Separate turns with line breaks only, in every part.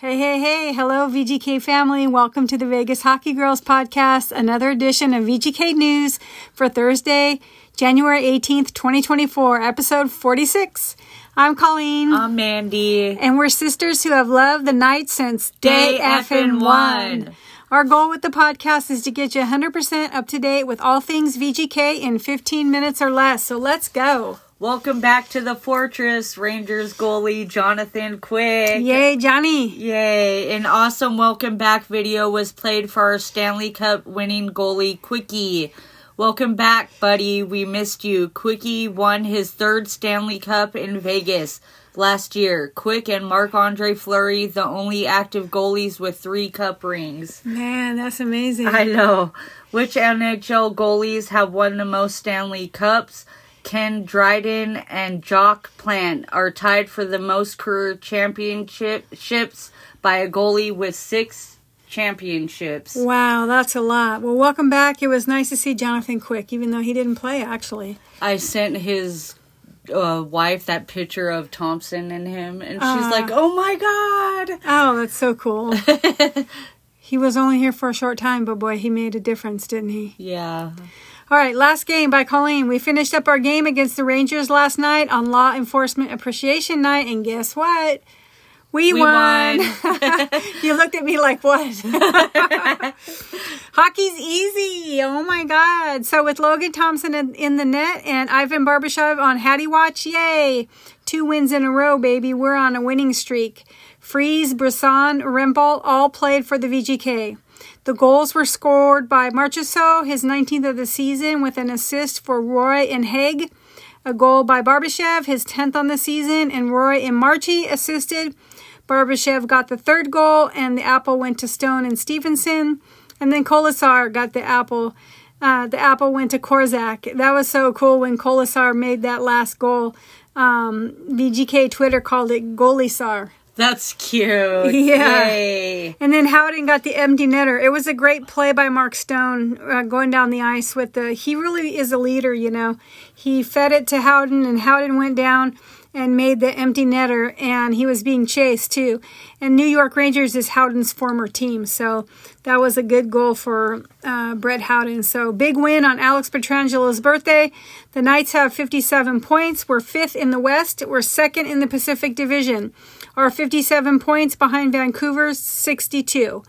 Hey, hey, hey. Hello, VGK family. Welcome to the Vegas Hockey Girls podcast, another edition of VGK News for Thursday, January 18th, 2024, episode 46. I'm Colleen.
I'm Mandy.
And we're sisters who have loved the night since day,
Day
effing one.
one.
Our goal with the podcast is to get you 100% up to date with all things VGK in 15 minutes or less. So let's go.
Welcome back to the Fortress, Rangers goalie Jonathan Quick.
Yay, Johnny.
Yay. An awesome welcome back video was played for our Stanley Cup winning goalie Quickie. Welcome back, buddy. We missed you. Quickie won his third Stanley Cup in Vegas last year. Quick and Marc Andre Fleury, the only active goalies with three cup rings.
Man, that's amazing.
I know. Which NHL goalies have won the most Stanley Cups? Ken Dryden and Jacques Plante are tied for the most career championships by a goalie with six championships.
Wow, that's a lot. Well, welcome back. It was nice to see Jonathan Quick, even though he didn't play, actually.
I sent his uh, wife that picture of Thompson and him, and she's
Ah.
like, "Oh my god!"
Oh, that's so cool. he was only here for a short time, but boy, he made a difference, didn't he?
Yeah.
All right, last game by Colleen. We finished up our game against the Rangers last night on Law Enforcement Appreciation Night, and guess what? We,
We
won.
won.
you looked at me like, what? Hockey's easy. Oh my God. So, with Logan Thompson in, in the net and Ivan Barbashev on Hattie Watch, yay. Two wins in a row, baby. We're on a winning streak. Froese, Brisson, Rempel all played for the VGK. The goals were scored by Marchessault, his 19th of the season, with an assist for Roy and Hague. A goal by Barbashev, his 10th on the season, and Roy and Marchi assisted. Barbashev got the third goal, and the apple went to Stone and Stephenson. And then Kolesar got the apple. Uh, the apple went to Korczak. That was so cool when Kolesar made that last goal. Um, VGK Twitter called it Goalisar.
That's cute.
Yeah.
Yay.
And then Howden got the empty netter. It was a great play by Mark Stone uh, going down the ice with the. He really is a leader, you know. He fed it to Howden, and Howden went down and made the empty netter, and he was being chased too. And New York Rangers is Howden's former team, so that was a good goal for uh, Brett Howden. So big win on Alex Pietrangelo's birthday. The Knights have 57 points. We're fifth in the West. We're second in the Pacific Division. Our 57 points behind Vancouver's 62.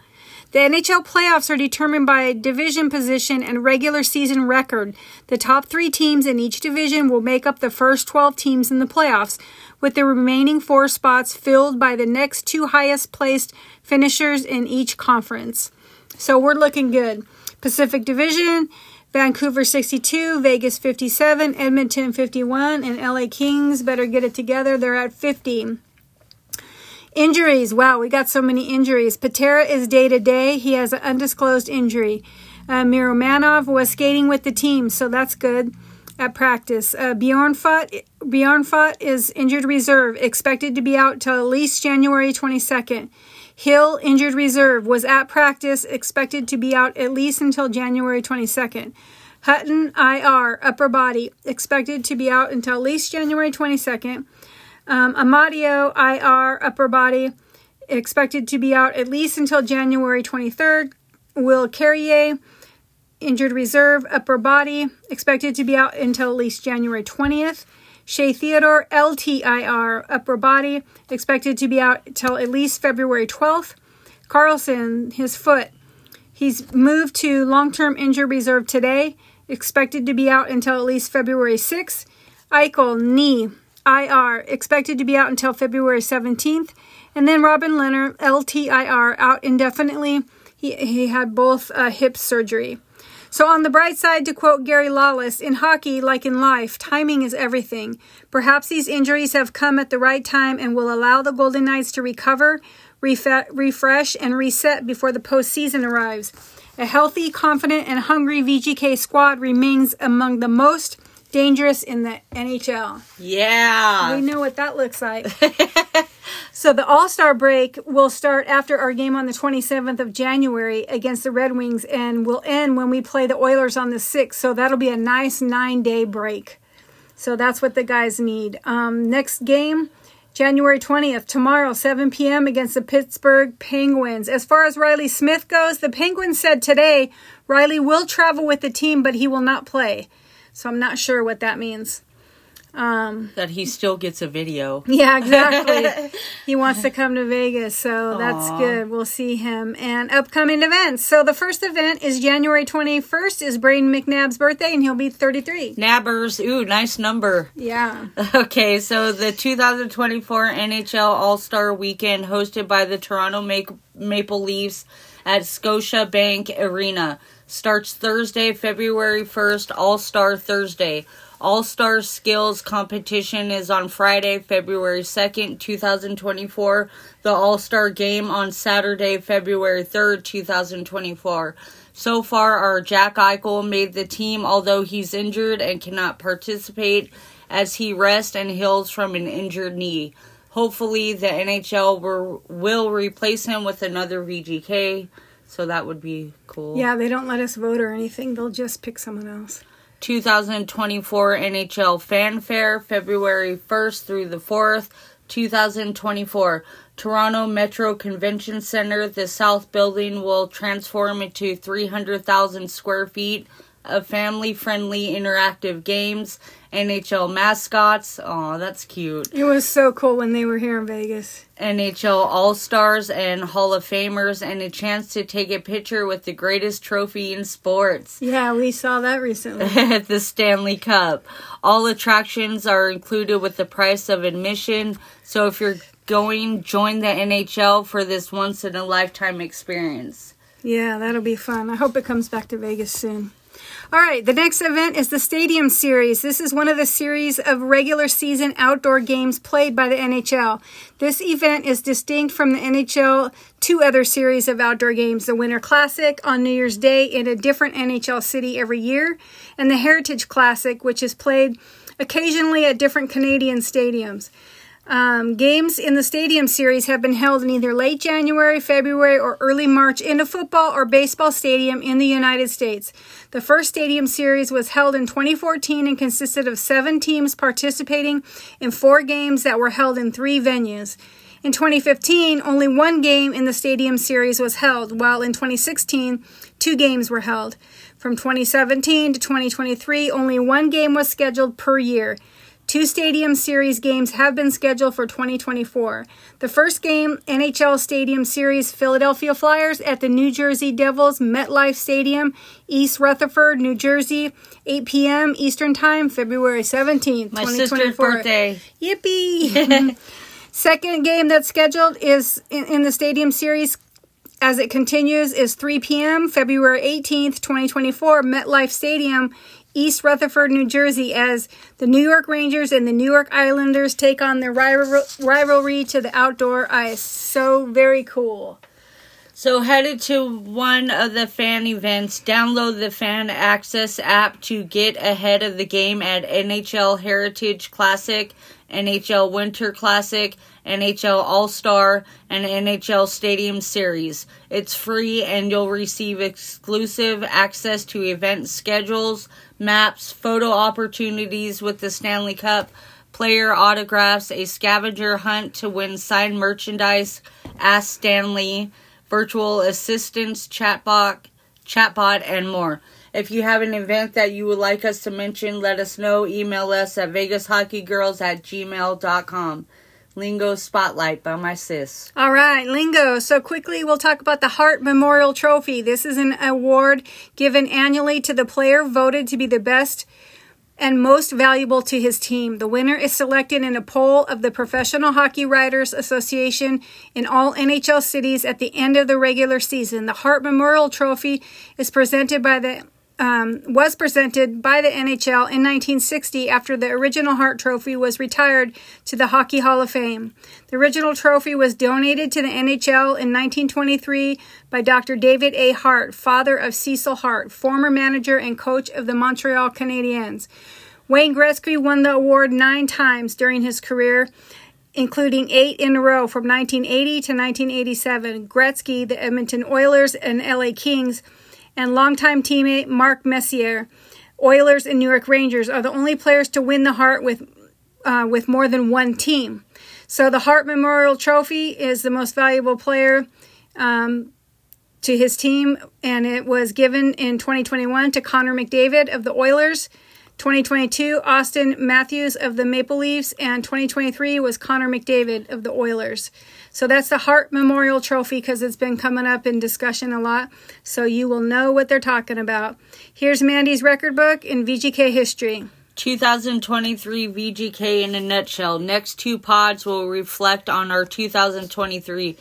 The NHL playoffs are determined by division position and regular season record. The top three teams in each division will make up the first 12 teams in the playoffs, with the remaining four spots filled by the next two highest placed finishers in each conference. So we're looking good. Pacific Division, Vancouver 62, Vegas 57, Edmonton 51, and LA Kings better get it together. They're at 50. Injuries. Wow, we got so many injuries. Patera is day to day. He has an undisclosed injury. Uh, Miromanov was skating with the team, so that's good at practice. Uh, Bjornfot, Bjornfot is injured reserve, expected to be out till at least January 22nd. Hill, injured reserve, was at practice, expected to be out at least until January 22nd. Hutton, IR, upper body, expected to be out until at least January 22nd. Um, Amadio, IR, upper body, expected to be out at least until January 23rd. Will Carrier, injured reserve, upper body, expected to be out until at least January 20th. Shea Theodore, LTIR, upper body, expected to be out till at least February 12th. Karlsson, his foot, he's moved to long term injured reserve today, expected to be out until at least February 6th. Eichel, knee, IR, expected to be out until February 17th. And then Robin Leonard, LTIR, out indefinitely. He, he had both uh, hip surgery. So, on the bright side, to quote Gary Lawless, in hockey, like in life, timing is everything. Perhaps these injuries have come at the right time and will allow the Golden Knights to recover, refe- refresh, and reset before the postseason arrives. A healthy, confident, and hungry VGK squad remains among the most dangerous in the NHL.
Yeah.
We know what that looks like. so the All Star break will start after our game on the 27th of January against the Red Wings and will end when we play the Oilers on the 6th. So that'll be a nice nine day break. So that's what the guys need. Um, next game January 20th, tomorrow, 7 p.m. against the Pittsburgh Penguins. As far as Reilly Smith goes, the Penguins said today Riley will travel with the team, but he will not play. So I'm not sure what that means. Um,
that he still gets a video.
Yeah, exactly. he wants to come to Vegas, so that's good. We'll see him. And upcoming events. So the first event is January 21st is Brayden McNabb's birthday, and he'll be 33.
Nabbers, ooh, nice number.
Yeah.
Okay, so the 2024 NHL All Star Weekend hosted by the Toronto Maple Leafs at Scotiabank Arena starts Thursday, February 1st, All Star Thursday. All Star Skills competition is on Friday, February 2nd, 2024. The All Star game on Saturday, February 3rd, 2024. So far, our Jack Eichel made the team, although he's injured and cannot participate as he rests and heals from an injured knee. Hopefully, the NHL will replace him with another VGK, so that would be cool.
Yeah, they don't let us vote or anything, they'll just pick someone else.
2024 NHL Fanfare, February 1st through the 4th, 2024. Toronto Metro Convention Center, the South Building will transform into 300,000 square feet of family friendly interactive games, NHL mascots. Oh, that's cute.
It was so cool when they were here in Vegas.
NHL All Stars and Hall of Famers, and a chance to take a picture with the greatest trophy in sports.
Yeah, we saw that recently.
At the Stanley Cup. All attractions are included with the price of admission, so if you're going, join the NHL for this once in a lifetime experience.
Yeah, that'll be fun. I hope it comes back to Vegas soon. All right, the next event is the Stadium Series. This is one of the series of regular season outdoor games played by the NHL. This event is distinct from the NHL two other series of outdoor games the Winter Classic on New Year's Day in a different NHL city every year, and the Heritage Classic, which is played occasionally at different Canadian stadiums. Um, games in the Stadium Series have been held in either late January, February, or early March in a football or baseball stadium in the United States. The first Stadium Series was held in 2014 and consisted of seven teams participating in four games that were held in three venues. In 2015, only one game in the Stadium Series was held, while in 2016, two games were held. From 2017 to 2023, only one game was scheduled per year. Two Stadium Series games have been scheduled for 2024. The first game, NHL Stadium Series Philadelphia Flyers at the New Jersey Devils MetLife Stadium, East Rutherford, New Jersey, 8 p.m. Eastern Time, February 17th,
My sister's birthday.
Yippee! Second game that's scheduled is in, in the Stadium Series as it continues is 3 p.m. February 18th, 2024, MetLife Stadium East Rutherford, New Jersey, as the New York Rangers and the New York Islanders take on their rivalry to the outdoor ice. So very cool.
So, headed to one of the fan events, download the Fan Access app to get ahead of the game at NHL Heritage Classic, NHL Winter Classic, NHL All Star, and NHL Stadium Series. It's free and you'll receive exclusive access to event schedules, maps, photo opportunities with the Stanley Cup, player autographs, a scavenger hunt to win signed merchandise, Ask Stanley, virtual assistants, chatbot, chatbot, and more. If you have an event that you would like us to mention, let us know. Email us at vegashockey.girls at gmail.com. Lingo Spotlight by my sis.
All right, Lingo. So quickly, we'll talk about the Hart Memorial Trophy. This is an award given annually to the player voted to be the best and most valuable to his team. The winner is selected in a poll of the Professional Hockey Writers Association in all NHL cities at the end of the regular season. The Hart Memorial Trophy is presented by the um, was presented by the NHL in 1960 after the original Hart Trophy was retired to the Hockey Hall of Fame. The original trophy was donated to the NHL in 1923 by Dr. David A. Hart, father of Cecil Hart, former manager and coach of the Montreal Canadiens. Wayne Gretzky won the award nine times during his career including eight in a row from 1980 to 1987. Gretzky, the Edmonton Oilers, and LA Kings and longtime teammate Mark Messier. Oilers and New York Rangers are the only players to win the Hart with uh, with more than one team. So the Hart Memorial Trophy is the most valuable player um, to his team, and it was given in 2021 to Connor McDavid of the Oilers. 2022, Auston Matthews of the Maple Leafs, and 2023 was Connor McDavid of the Oilers. So that's the Hart Memorial Trophy because it's been coming up in discussion a lot. So you will know what they're talking about. Here's Mandy's record book in VGK history.
2023 VGK in a nutshell. Next two pods will reflect on our 2023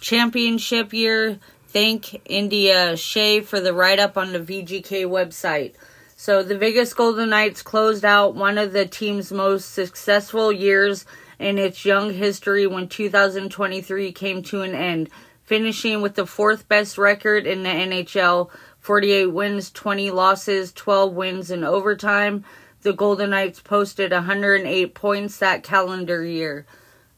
championship year. Thank India Shea for the write up on the VGK website. So the Vegas Golden Knights closed out one of the team's most successful years in its young history when 2023 came to an end, finishing with the fourth best record in the NHL 48 wins, 20 losses, 12 wins in overtime. The Golden Knights posted 108 points that calendar year.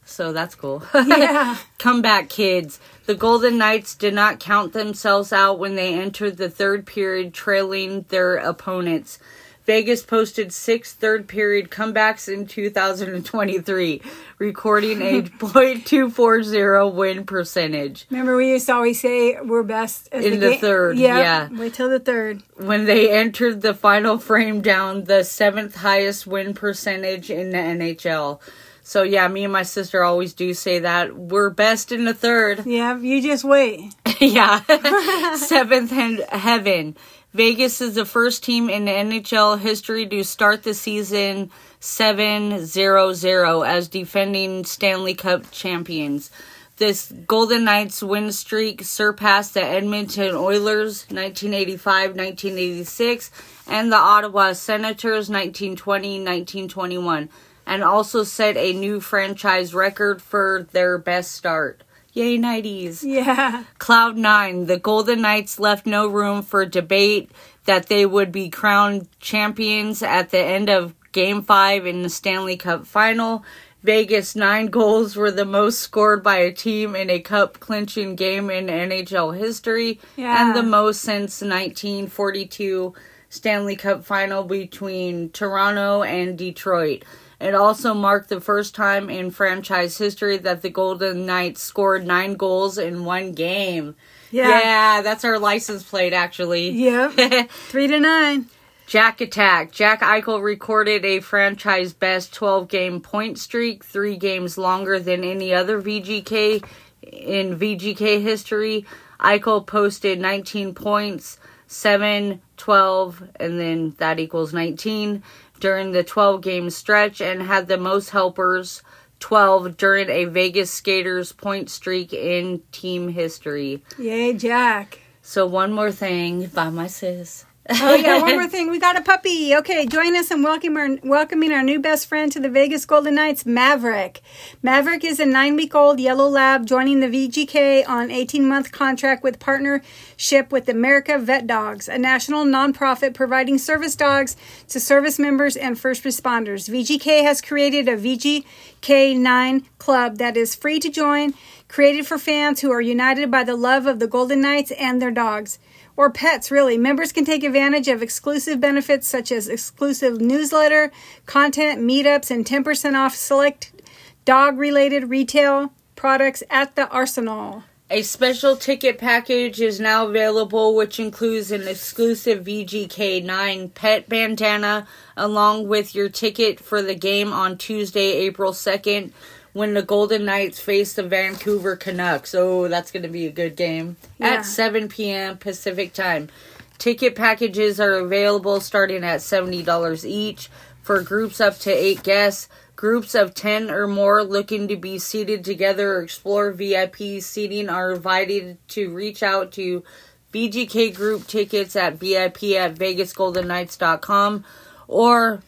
So that's cool.
Yeah.
Come back, kids. The Golden Knights did not count themselves out when they entered the third period, trailing their opponents. Vegas posted six third period comebacks in 2023, recording a .240 win percentage.
Remember, we used to always say we're best
In the
ga-
third,
Yeah,
yeah.
Wait till the third.
When they entered the final frame down, the seventh highest win percentage in the NHL. So yeah, me and my sister always do say that we're best in the third.
Yeah, you just wait.
yeah. Seventh heaven. Vegas is the first team in NHL history to start the season 7 0 0 as defending Stanley Cup champions. This Golden Knights win streak surpassed the Edmonton Oilers 1985 1986 and the Ottawa Senators 1920 1921 and also set a new franchise record for their best start. Yay, 90s.
Yeah.
Cloud nine, the Golden Knights left no room for debate that they would be crowned champions at the end of Game 5 in the Stanley Cup final. Vegas nine goals were the most scored by a team in a cup clinching game in NHL history
Yeah.
and the most since 1942 Stanley Cup final between Toronto and Detroit. It also marked the first time in franchise history that the Golden Knights scored nine goals in one game.
Yeah.
Yeah, that's our license plate, actually.
Yep. Three to nine.
Jack Attack. Jack Eichel recorded a franchise best 12 game point streak, three games longer than any other VGK in VGK history. Eichel posted 19 points, 7, 12, and then that equals 19 during the 12 game stretch and had the most helpers, 12, during a Vegas Skaters point streak in team history.
Yay, Jack.
So, one more thing by my sis.
Oh yeah, one more thing. We got a puppy. Okay, join us in welcome our, welcoming our new best friend to the Vegas Golden Knights, Maverick. Maverick is a nine-week-old yellow lab joining the VGK on 18-month contract with partnership with America Vet Dogs, a national nonprofit providing service dogs to service members and first responders. VGK has created a VGK9 club that is free to join, created for fans who are united by the love of the Golden Knights and their dogs or pets, really. Members can take advantage of exclusive benefits such as exclusive newsletter, content, meetups, and 10% off select dog related retail products at the Arsenal.
A special ticket package is now available, which includes an exclusive VGK9 pet bandana, along with your ticket for the game on Tuesday, April 2nd, when the Golden Knights face the Vancouver Canucks. Oh, that's going to be a good game.
Yeah.
At 7 p.m. Pacific Time. Ticket packages are available starting at $70 each for groups up to 8 guests. Groups of 10 or more looking to be seated together or explore VIP seating are invited to reach out to VGK group tickets at VIP at VegasGoldenKnights.com or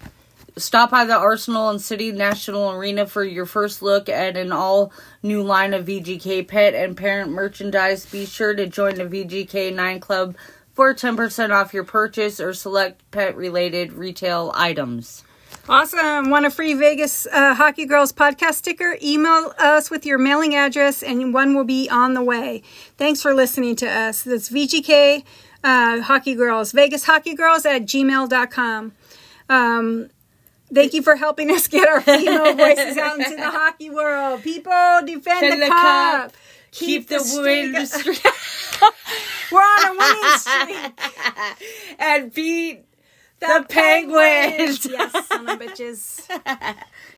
stop by the Arsenal and City National Arena for your first look at an all new line of VGK pet and parent merchandise. Be sure to join the VGK 9 Club for 10% off your purchase or select pet related retail items.
Awesome. Want a free Vegas uh, Hockey Girls podcast sticker? Email us with your mailing address and one will be on the way. Thanks for listening to us. That's VGK uh, Hockey Girls, Vegas Hockey Girls at gmail.com. Um, Thank you for helping us get our female voices out into the hockey world. People,
defend
the,
the
cup.
cup. Keep, the,
streak-
win streak
We're on a winning streak.
and beat the Penguins.
yes, son of bitches.